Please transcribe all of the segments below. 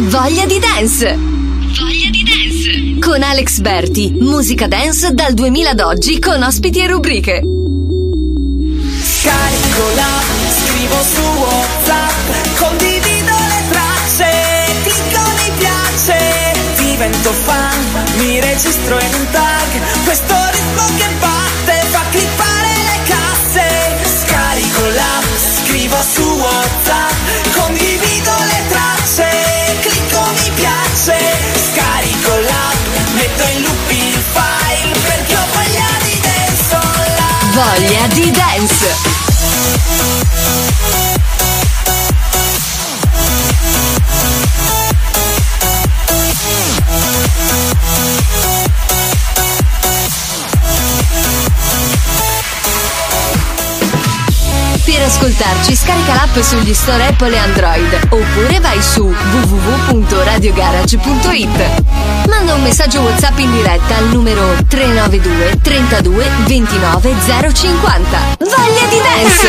Voglia di dance! Voglia di dance! Con Alex Berti, musica dance dal 2000 ad oggi con ospiti e rubriche. Scarico la, scrivo su WhatsApp, condivido le tracce, clicco mi piace, divento fan, mi registro in un tag, questo ritmo che batte fa clippare le casse. Scarico la, scrivo su WhatsApp, di dance! Ascoltarci scarica l'app sugli store Apple e Android oppure vai su www.radiogarage.it. Manda un messaggio WhatsApp in diretta al numero 392 32 29 050. Voglia di dance!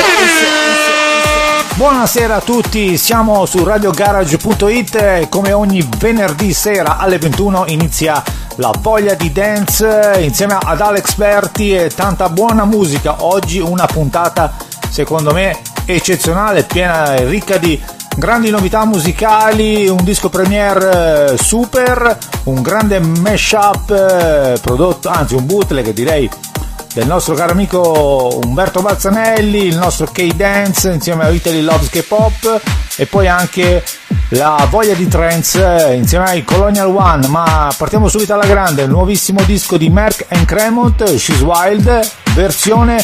Buonasera a tutti, siamo su radiogarage.it e come ogni venerdì sera alle 21 inizia la voglia di dance insieme ad Alex Berti e tanta buona musica. Oggi una puntata secondo me eccezionale, piena e ricca di grandi novità musicali, un disco premiere eh, super, un grande mashup eh, prodotto, anzi un bootleg direi del nostro caro amico Umberto Balzanelli, il nostro K-Dance insieme a Italy Loves K-Pop e poi anche la voglia di trance insieme ai Colonial One, ma partiamo subito alla grande, il nuovissimo disco di Merck and Cremont, She's Wild, versione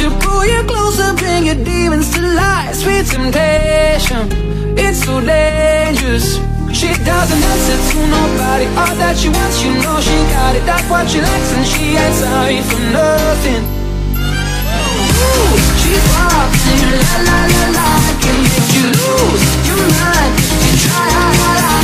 She'll pull you closer, bring your demons to life. Sweet temptation, it's so dangerous. She doesn't answer to nobody. All that she wants, you know she got it. That's what she likes, and she ain't sorry for nothing. Ooh, she's wild, singing la la la la, can make you lose your mind. You try into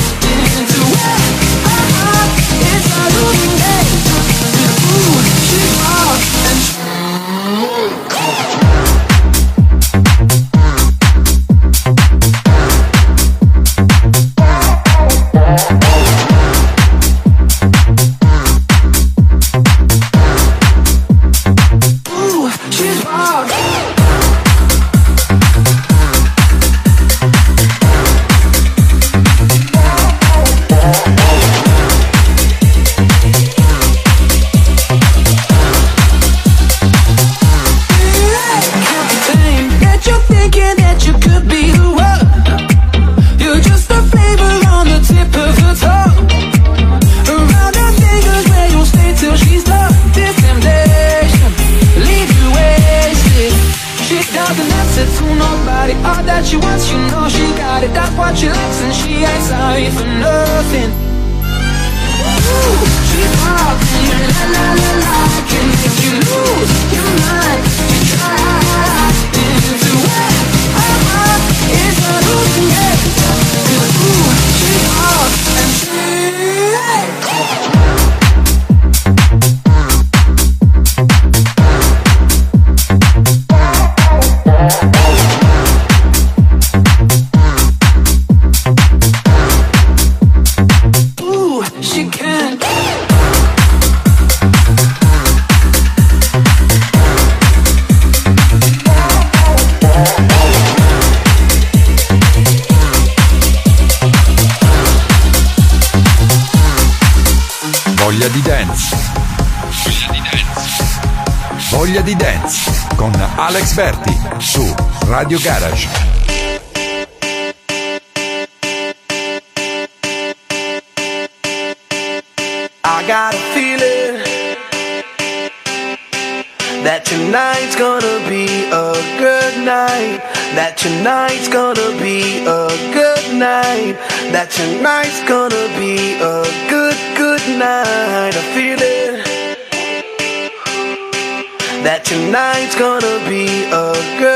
Radio Garage. I got a feeling that tonight's gonna be a good night. That tonight's gonna be a good night. That tonight's gonna be a good, good night. I feel it. That tonight's gonna be a good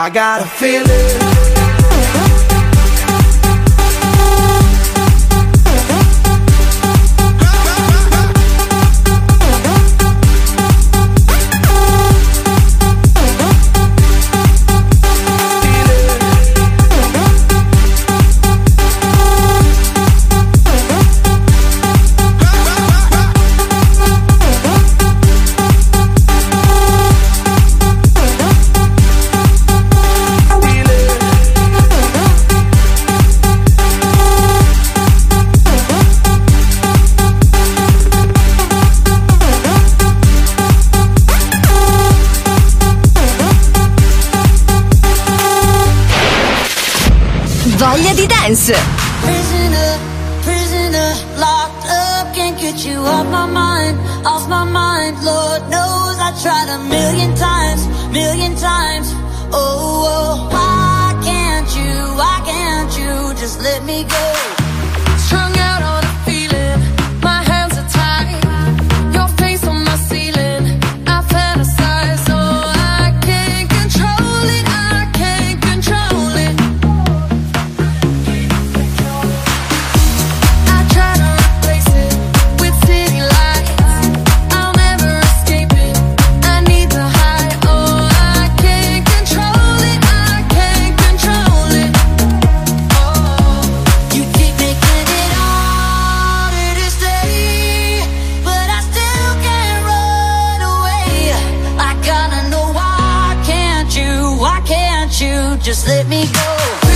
I got a feeling. just let me go.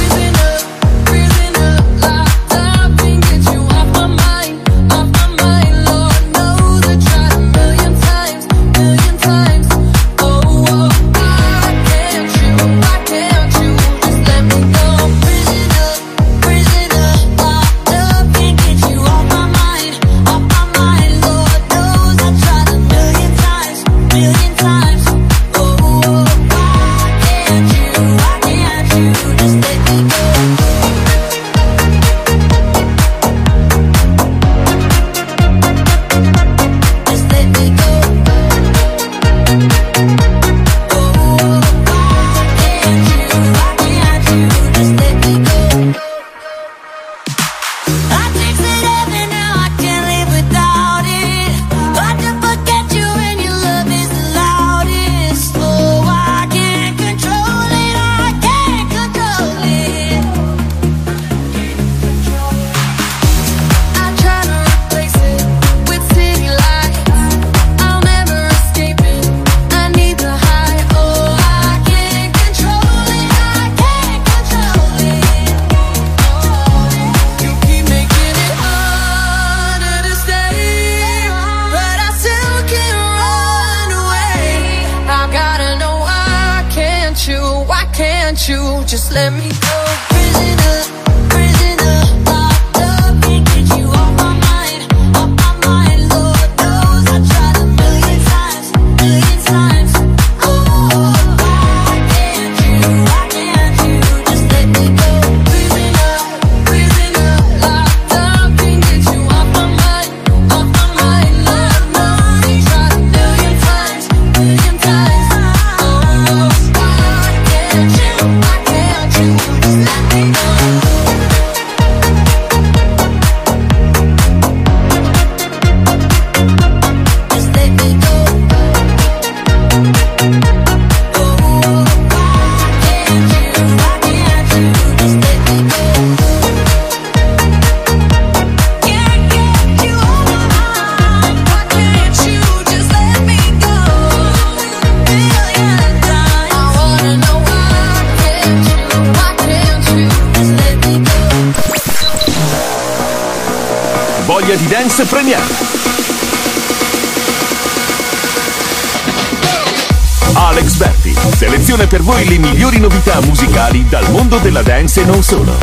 Solo.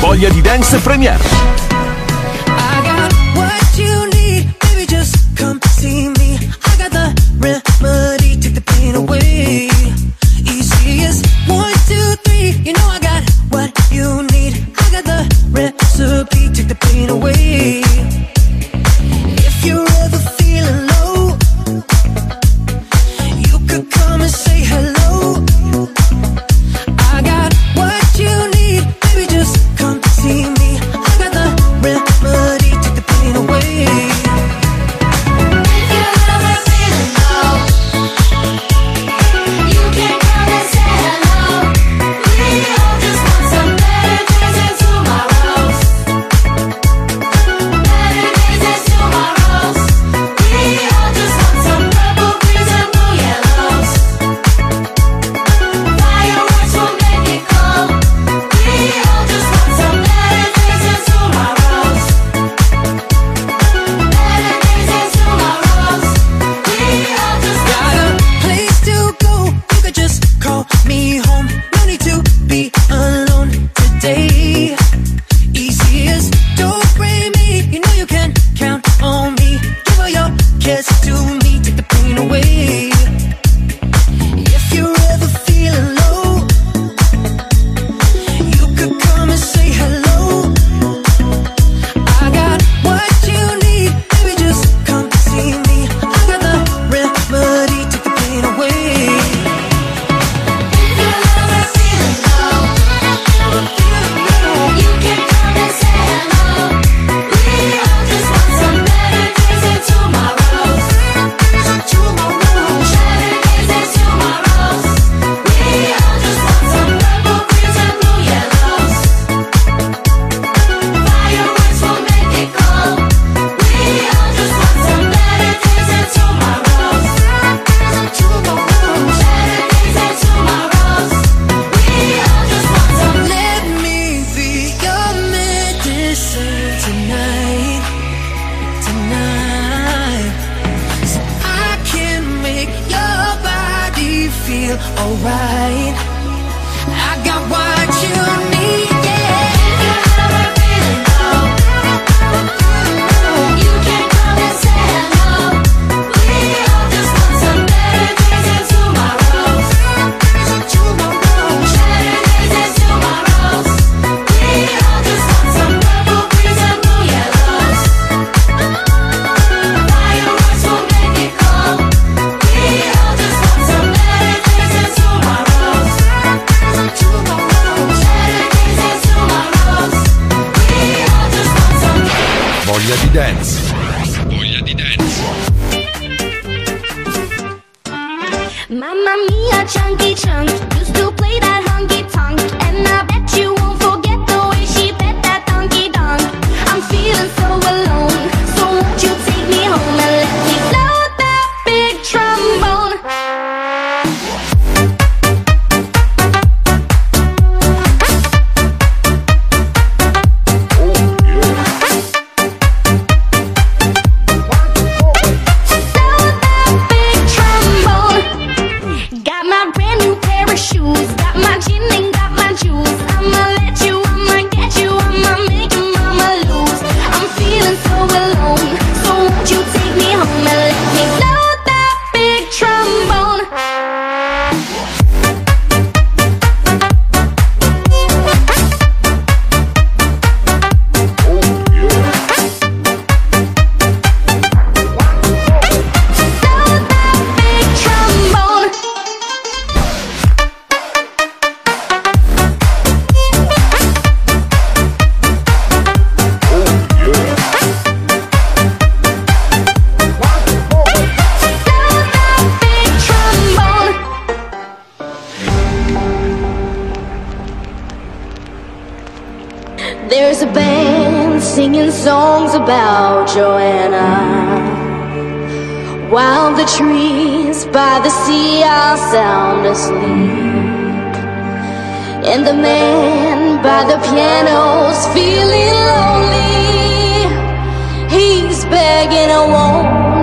Voglia di Dance Premiere. sleep And the man by the piano's feeling lonely. He's begging a woman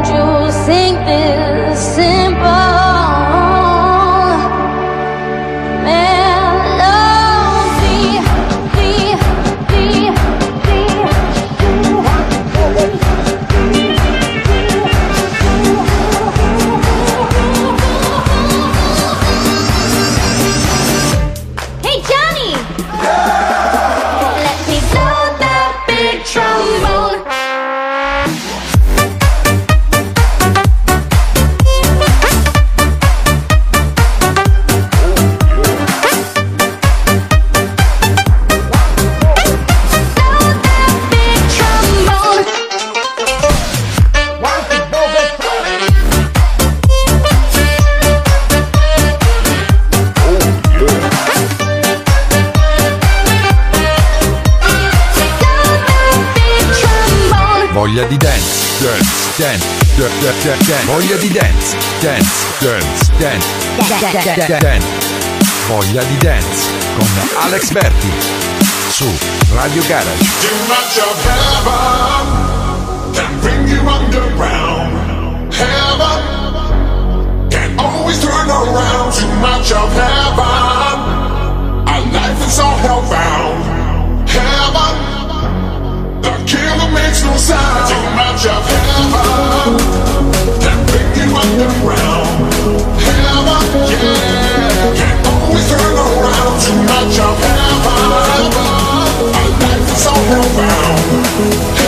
dance, dance, dance, voglia di dance, dance, dance, dance, dance, voglia di dance con Alex Berti su Radio Garage. Too much of heaven can bring you underground. Heaven can always turn around. Too much of heaven, our life is all hellbound. Heaven never makes no sound. Take my job, hammer, and pick you yeah, can't always turn around. Take my job, heaven, my life is so profound.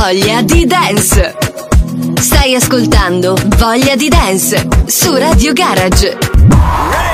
Voglia di dance. Stai ascoltando Voglia di dance su Radio Garage.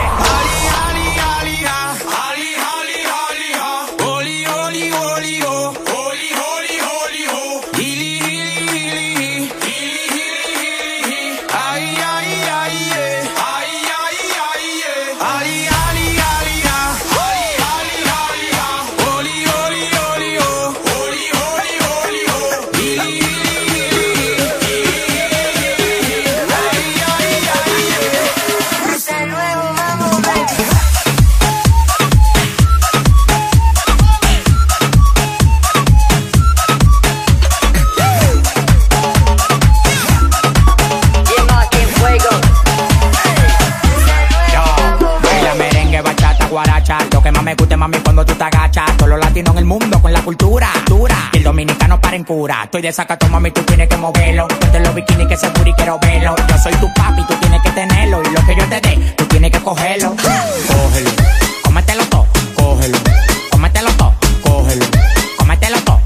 En cura. Estoy de sacato, mami, tú tienes que moverlo. Ponte los bikinis que ese booty quiero verlo. Yo soy tu papi, tú tienes que tenerlo. Y lo que yo te dé, tú tienes que cogerlo. Cógelo, cómetelo todo, cógelo. Cómetelo todo, cógelo. Cómetelo todo,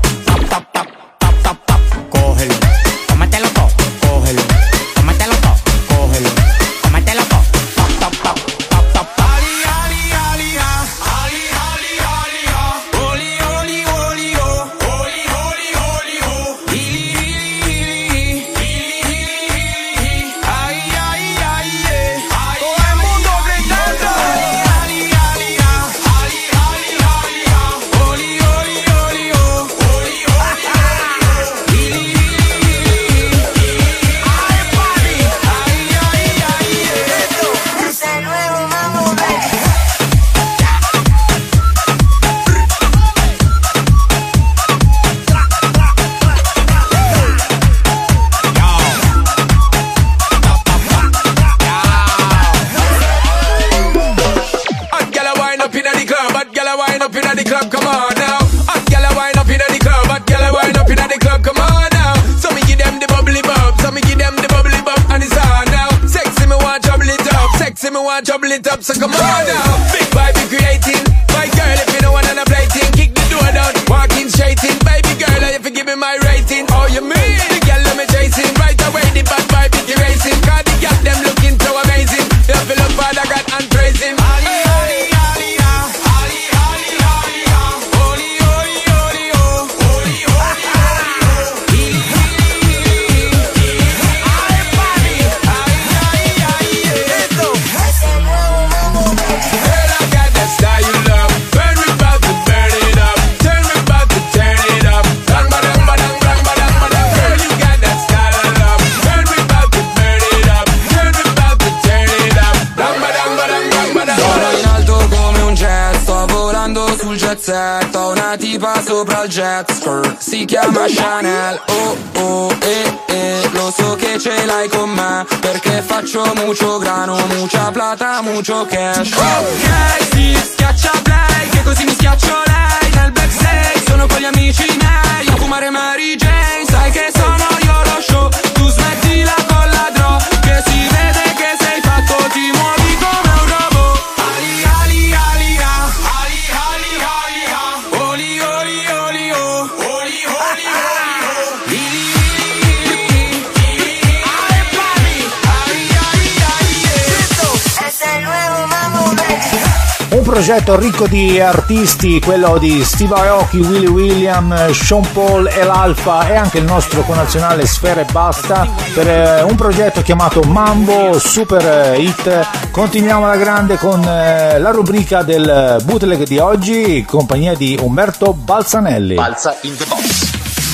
progetto ricco di artisti, quello di Steve Aoki, Willy William, Sean Paul e l'Alfa e anche il nostro connazionale Sfera e Basta per eh, un progetto chiamato Mambo Super Hit. Continuiamo alla grande con eh, la rubrica del bootleg di oggi in compagnia di Umberto Balzanelli. Balza in the box.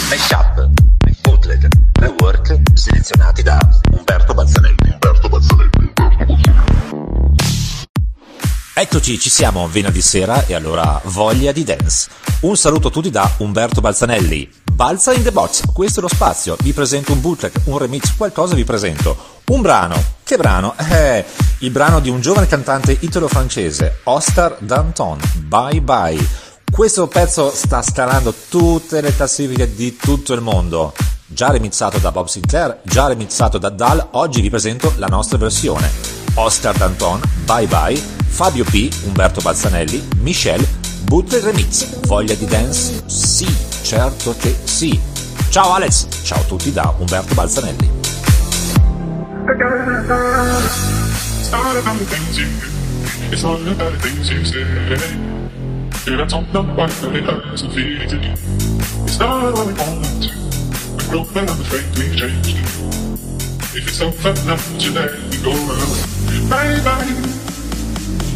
Mashup, bootleg, rework selezionati da Eccoci, ci siamo venerdì sera e allora voglia di dance. Un saluto a tutti da Umberto Balzanelli. Balza in the box, questo è lo spazio. Vi presento un bootleg, un remix, qualcosa vi presento. Un brano. Che brano? Eh, il brano di un giovane cantante italo-francese, Oscar Danton. Bye bye. Questo pezzo sta scalando tutte le classifiche di tutto il mondo. Già remixato da Bob Sinclair, già remixato da Dal, oggi vi presento la nostra versione. Oscar Danton, Bye Bye, Fabio P, Umberto Balzanelli, Michelle, Butte Remix. Voglia di dance? Sì, certo che sì. Ciao Alex, ciao a tutti da Umberto Balzanelli. Dude, If it's not fun today, we go around. Bye bye.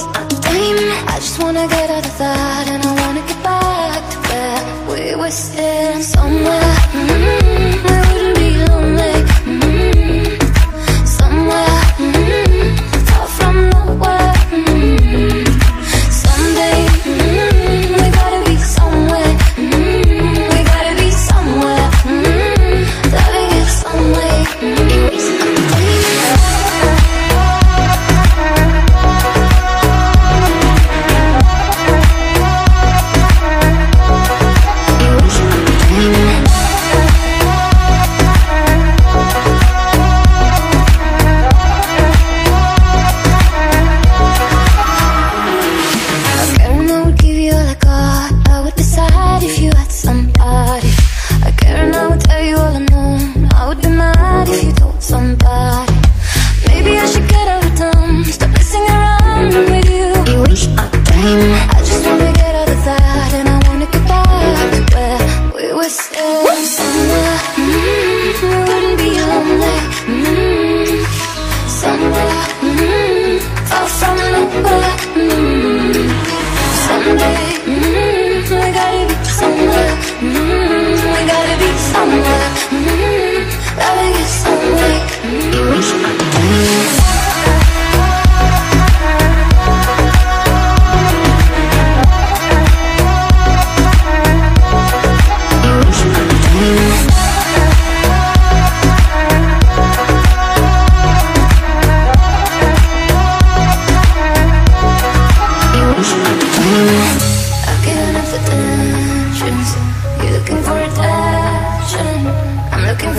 I just wanna get out of that And I wanna get back to where we were somewhere mm -hmm.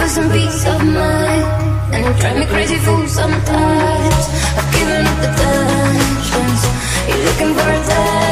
for some peace of mind. And drive me crazy fool sometimes. I've given up the tensions You're looking for a time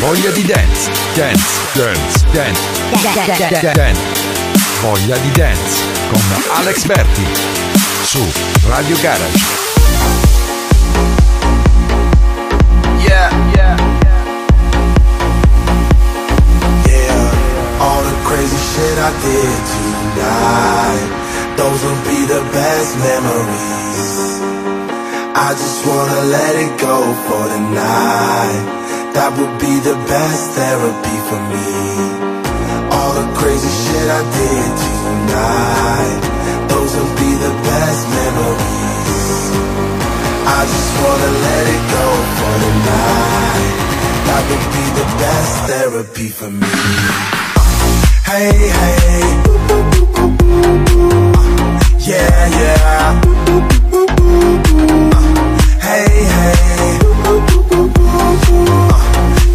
Voglia di dance, dance, dance, dance, dance, dance. Voglia di dance con Alex Berti su Radio Garage. Yeah, yeah, yeah. All the crazy shit I did tonight, those will be the best memories. I just wanna let it go for the night. That would be the best therapy for me. All the crazy shit I did tonight, those will be the best memories. I just wanna let it go for the night. That would be the best therapy for me. Hey, hey. Yeah, yeah. Hey, hey.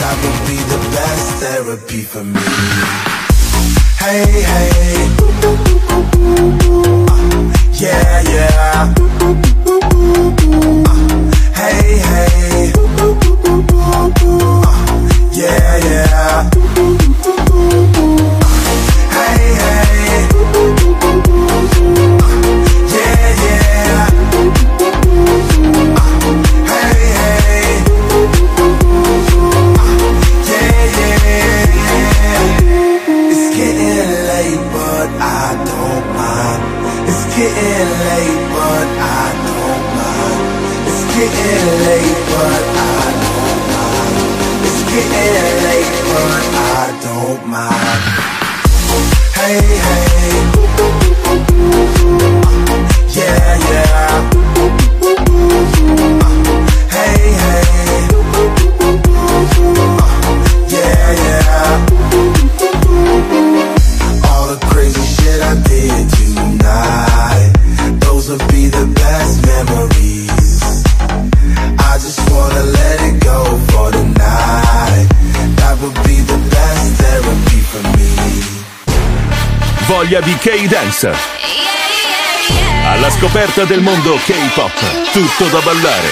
That would be the best therapy for me. Hey, hey. Uh, yeah, yeah. Uh, hey, hey. Uh, yeah, yeah. Voglia di K-Dance. Alla scoperta del mondo K-Pop. Tutto da ballare.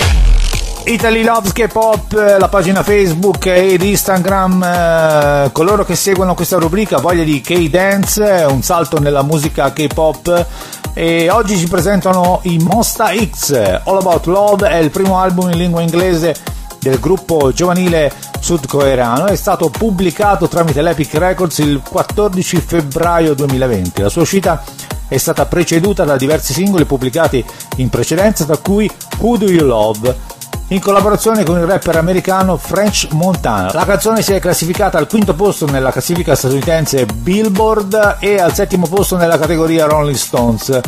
Italy Loves K-Pop, eh, la pagina Facebook ed Instagram, eh, coloro che seguono questa rubrica voglia di K-Dance, un salto nella musica K-Pop e oggi ci presentano i Mosta X, All About Love è il primo album in lingua inglese del gruppo giovanile sudcoreano, è stato pubblicato tramite l'Epic Records il 14 febbraio 2020. La sua uscita è stata preceduta da diversi singoli pubblicati in precedenza, tra cui Who Do You Love? in collaborazione con il rapper americano French Montana. La canzone si è classificata al quinto posto nella classifica statunitense Billboard e al settimo posto nella categoria Rolling Stones.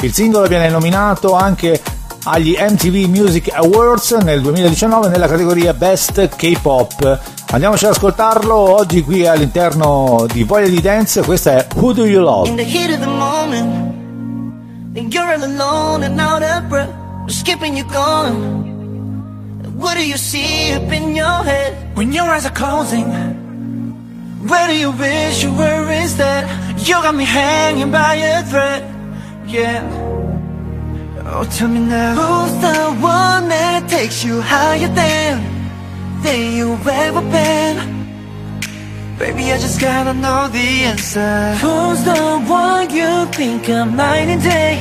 Il singolo viene nominato anche agli MTV Music Awards nel 2019 nella categoria Best K-Pop. Andiamoci ad ascoltarlo oggi qui all'interno di Voglia di Dance, questa è Who Do You Love? In the heat of the moment, and you're all alone and out of breath, skipping you gone. What do you see up in your head when your eyes are closing? Where do you wish you were instead? You got me hanging by a thread, yeah. Oh, tell me now Who's the one that takes you higher than Than you've ever been. Baby, I just gotta know the answer. Who's the one you think I'm night and day?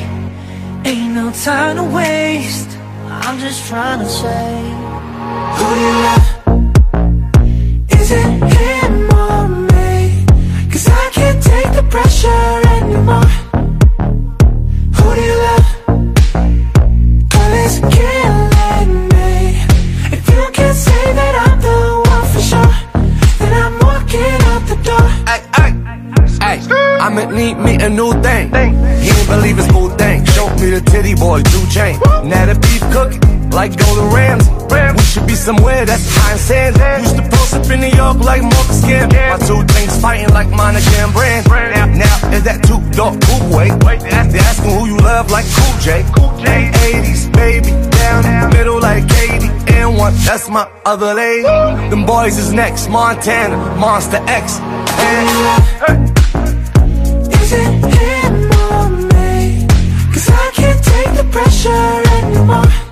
Ain't no time to waste. I'm just trying to say. Who do you love? Is it him? like Golden Rams. We should be somewhere that's high and sand. Used to post up in New York like Marcus Scam. My two things fighting like Monica and Brand. Now, now, is that two dog coupe way? After asking who you love like Cool J. 80s, baby, down in the middle like Katie and one. That's my other lady. Them boys is next. Montana, Monsta X. And, Is it him or me? Cause I can't take the pressure anymore.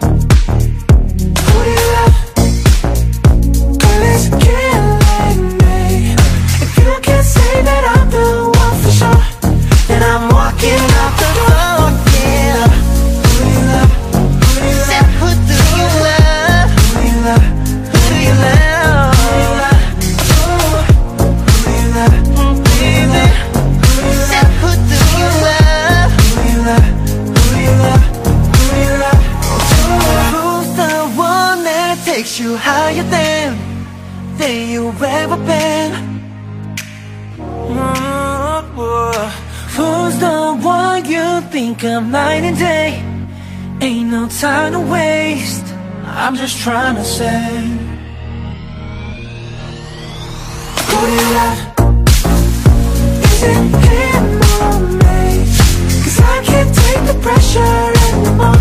Up night and day. Ain't no time to waste. I'm just trying to say. Put it out. Isn't it on me? Cause I can't take the pressure anymore.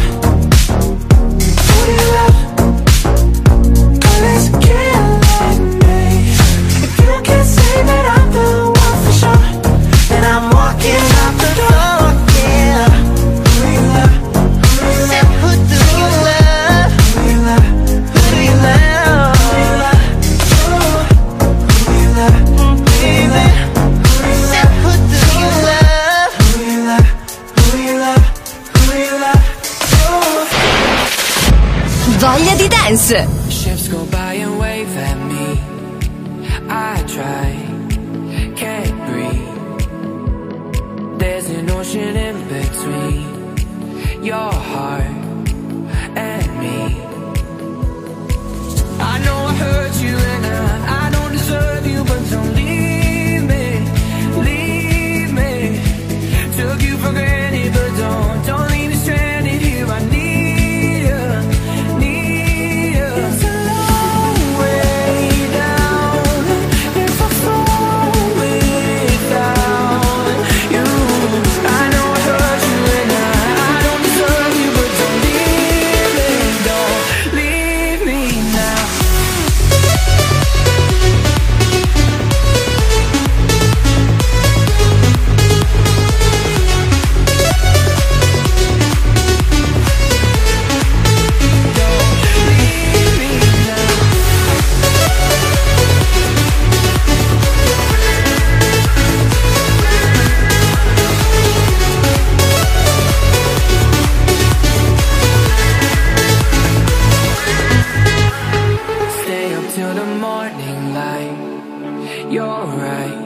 alright.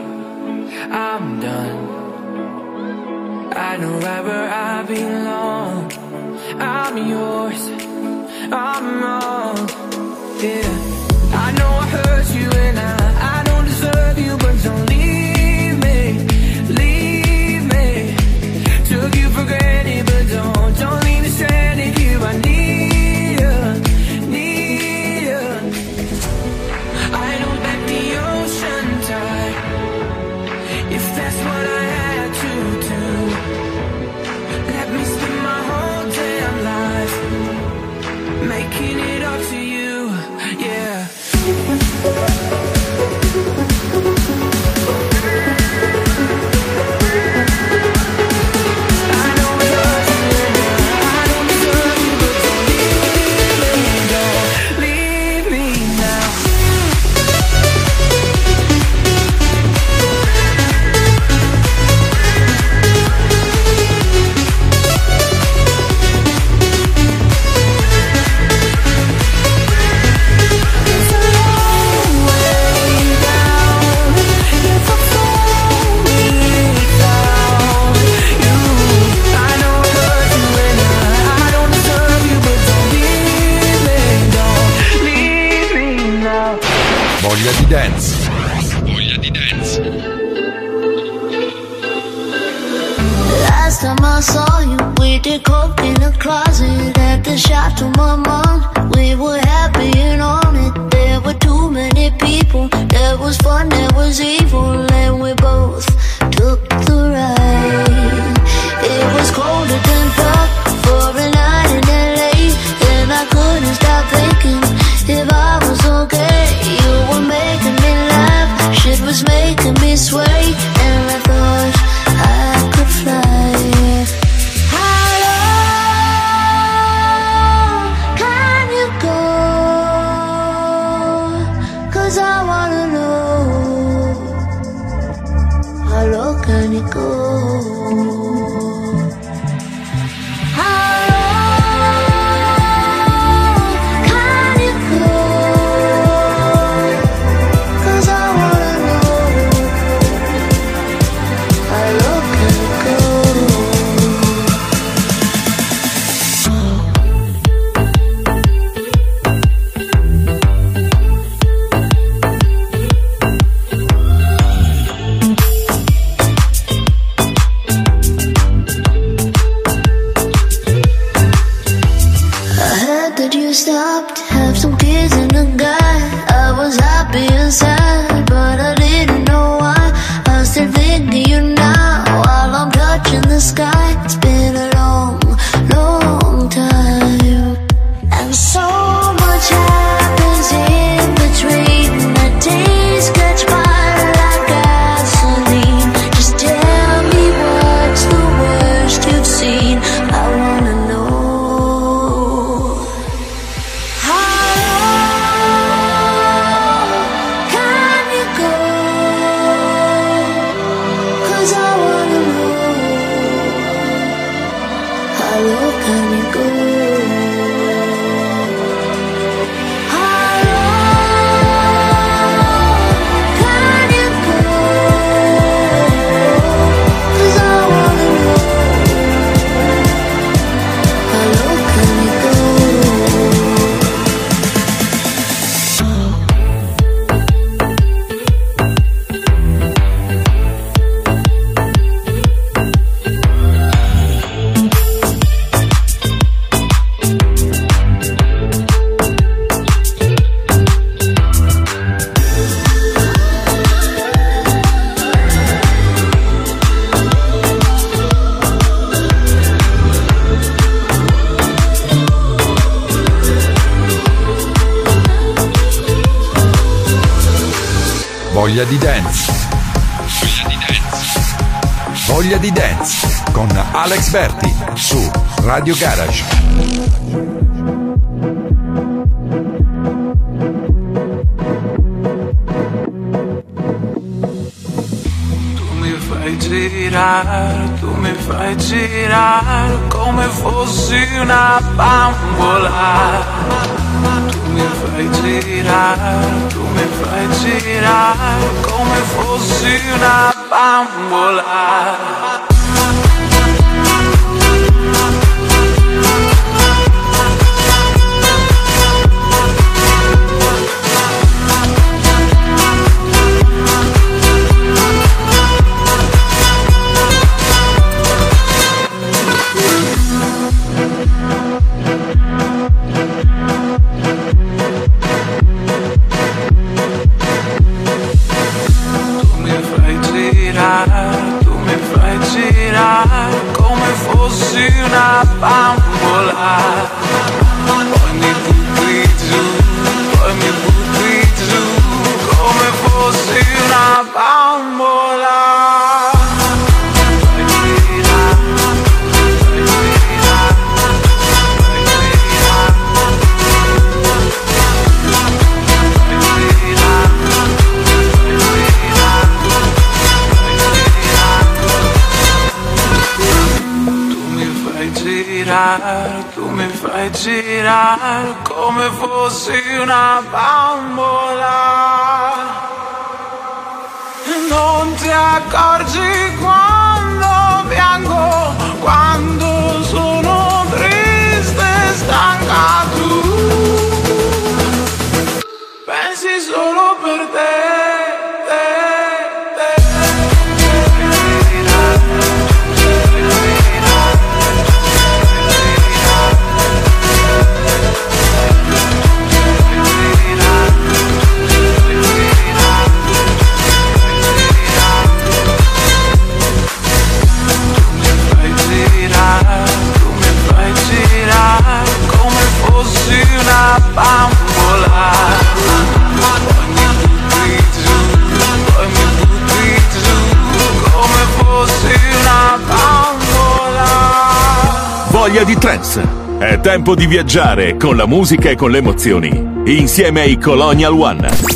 I'm done. I know right where I belong. I'm yours. I'm all. Yeah. I know I hurt you and I. in a closet at the shop to my mom. We were happy and on it. There were too many people. There was fun, there was evil, and we both. Rádio Garage. Tu me vai tirar, tu me vai tirar como fosse uma bambola. Tu me vai tirar, tu me vai tirar como fosse uma bambola. you're soon bomba. di trance. È tempo di viaggiare con la musica e con le emozioni, insieme ai Colonial One.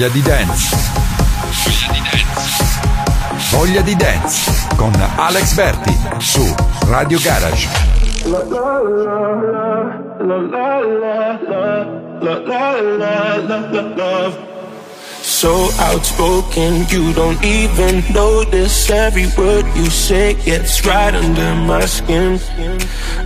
Voglia di Dance. Voglia di Dance. Voglia di Dance con Alex Berti su Radio Garage. So outspoken, you don't even notice every word you say gets right under my skin.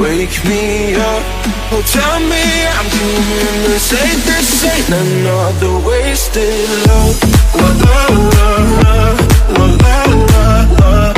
wake me up. Oh, tell me I'm doing the same. This ain't another wasted love. La la la la la la. La la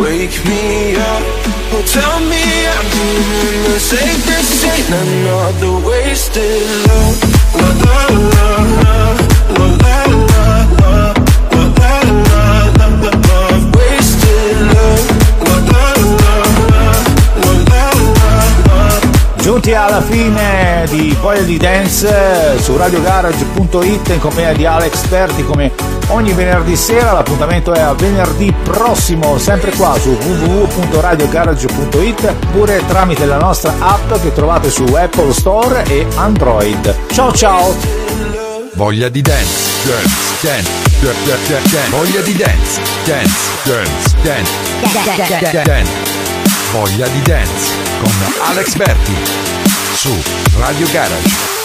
Wake me up, oh tell me I'm doing the safest thing Another wasted love, Wasted love, la la la, la la la la Giunti alla fine di Voglia di Dance su RadioGarage.it in compagnia di Alex Perti come ogni venerdì sera. L'appuntamento è a venerdì prossimo, sempre qua su www.radiogarage.it oppure tramite la nostra app che trovate su Apple Store e Android. Ciao ciao! Voglia di dance, dance, dance, dance, dance. Voglia di dance, dance, dance, dance, dance. Voglia di dance con Alex Berti su Radio Garage.